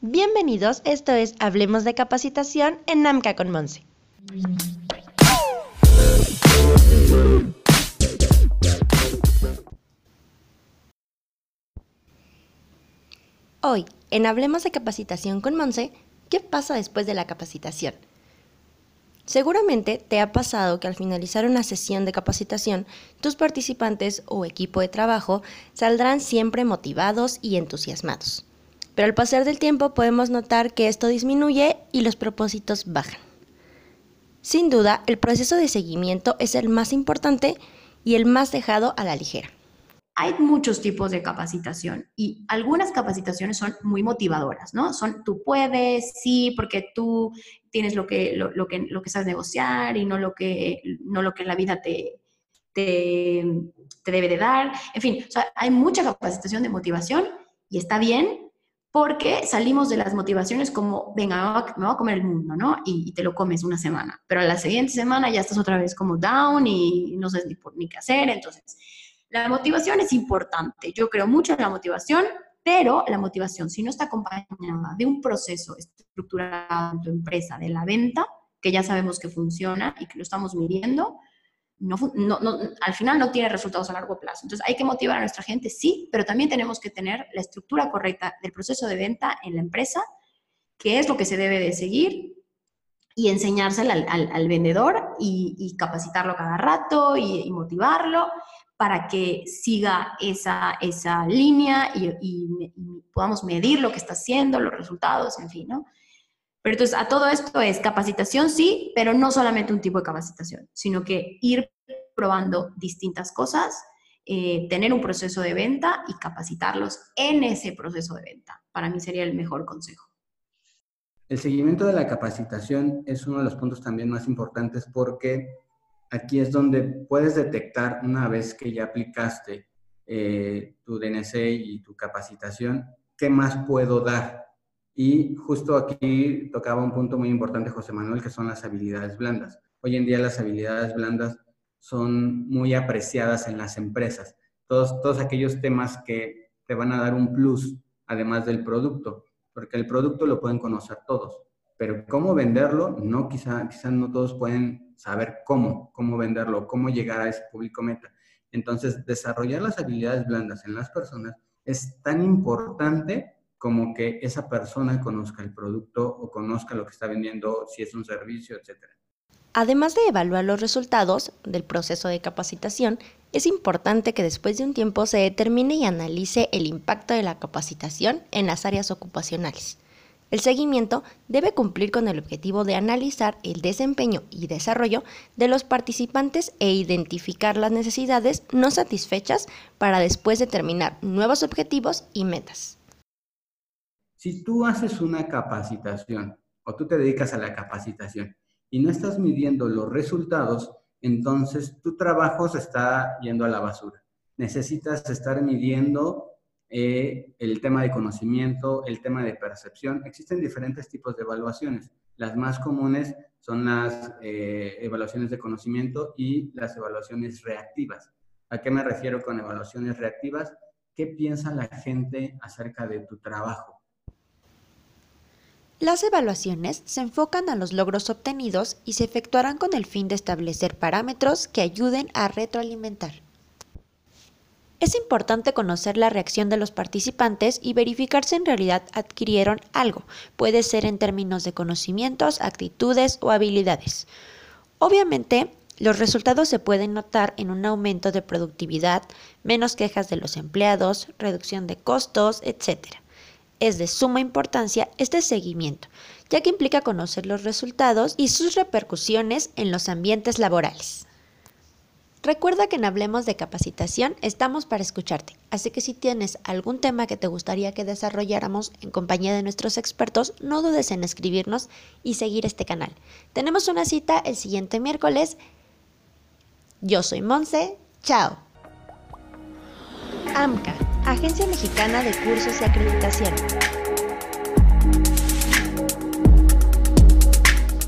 Bienvenidos, esto es Hablemos de Capacitación en NAMCA con Monse. Hoy, en Hablemos de Capacitación con Monse, ¿qué pasa después de la capacitación? Seguramente te ha pasado que al finalizar una sesión de capacitación, tus participantes o equipo de trabajo saldrán siempre motivados y entusiasmados. Pero al pasar del tiempo podemos notar que esto disminuye y los propósitos bajan. Sin duda, el proceso de seguimiento es el más importante y el más dejado a la ligera. Hay muchos tipos de capacitación y algunas capacitaciones son muy motivadoras, ¿no? Son tú puedes, sí, porque tú tienes lo que, lo, que, lo que sabes negociar y no lo que, no lo que la vida te, te, te debe de dar. En fin, hay mucha capacitación de motivación y está bien, porque salimos de las motivaciones como, venga, me voy a comer el mundo, ¿no? Y, te lo comes una semana, pero a la siguiente semana ya estás otra vez como down y no sabes ni, por, ni qué hacer. Entonces, la motivación es importante. Yo creo mucho en la motivación, pero la motivación, si no está acompañada de un proceso estructurado en tu empresa de la venta, que ya sabemos que funciona y que lo estamos midiendo, no, al final no tiene resultados a largo plazo. Entonces hay que motivar a nuestra gente, sí, pero también tenemos que tener la estructura correcta del proceso de venta en la empresa, qué es lo que se debe de seguir y enseñárselo al, vendedor y, capacitarlo cada rato y, motivarlo para que siga esa, esa línea y, podamos medir lo que está haciendo, los resultados, en fin, ¿no? Pero entonces a todo esto es capacitación, sí, pero no solamente un tipo de capacitación, sino que ir probando distintas cosas, eh, tener un proceso de venta y capacitarlos en ese proceso de venta. Para mí sería el mejor consejo. El seguimiento de la capacitación es uno de los puntos también más importantes porque aquí es donde puedes detectar una vez que ya aplicaste eh, tu DNC y tu capacitación, qué más puedo dar y justo aquí tocaba un punto muy importante José Manuel, que son las habilidades blandas. Hoy en día las habilidades blandas son muy apreciadas en las empresas. Todos, todos aquellos temas que te van a dar un plus, además del producto, porque el producto lo pueden conocer todos, pero cómo venderlo, no, quizá, quizá no todos pueden saber cómo, cómo venderlo, cómo llegar a ese público meta. Entonces, desarrollar las habilidades blandas en las personas es tan importante como que esa persona conozca el producto o conozca lo que está vendiendo, si es un servicio, etc. Además de evaluar los resultados del proceso de capacitación, es importante que después de un tiempo se determine y analice el impacto de la capacitación en las áreas ocupacionales. El seguimiento debe cumplir con el objetivo de analizar el desempeño y desarrollo de los participantes e identificar las necesidades no satisfechas para después determinar nuevos objetivos y metas. Si tú haces una capacitación o tú te dedicas a la capacitación y no estás midiendo los resultados, entonces tu trabajo se está yendo a la basura. Necesitas estar midiendo eh, el tema de conocimiento, el tema de percepción. Existen diferentes tipos de evaluaciones. Las más comunes son las eh, evaluaciones de conocimiento y las evaluaciones reactivas. ¿A qué me refiero con evaluaciones reactivas? ¿Qué piensa la gente acerca de tu trabajo? Las evaluaciones se enfocan a los logros obtenidos y se efectuarán con el fin de establecer parámetros que ayuden a retroalimentar. Es importante conocer la reacción de los participantes y verificar si en realidad adquirieron algo, puede ser en términos de conocimientos, actitudes o habilidades. Obviamente, los resultados se pueden notar en un aumento de productividad, menos quejas de los empleados, reducción de costos, etc es de suma importancia este seguimiento, ya que implica conocer los resultados y sus repercusiones en los ambientes laborales. Recuerda que en Hablemos de Capacitación estamos para escucharte, así que si tienes algún tema que te gustaría que desarrolláramos en compañía de nuestros expertos, no dudes en escribirnos y seguir este canal. Tenemos una cita el siguiente miércoles. Yo soy Monse, chao. AMCA Agencia Mexicana de Cursos y Acreditación.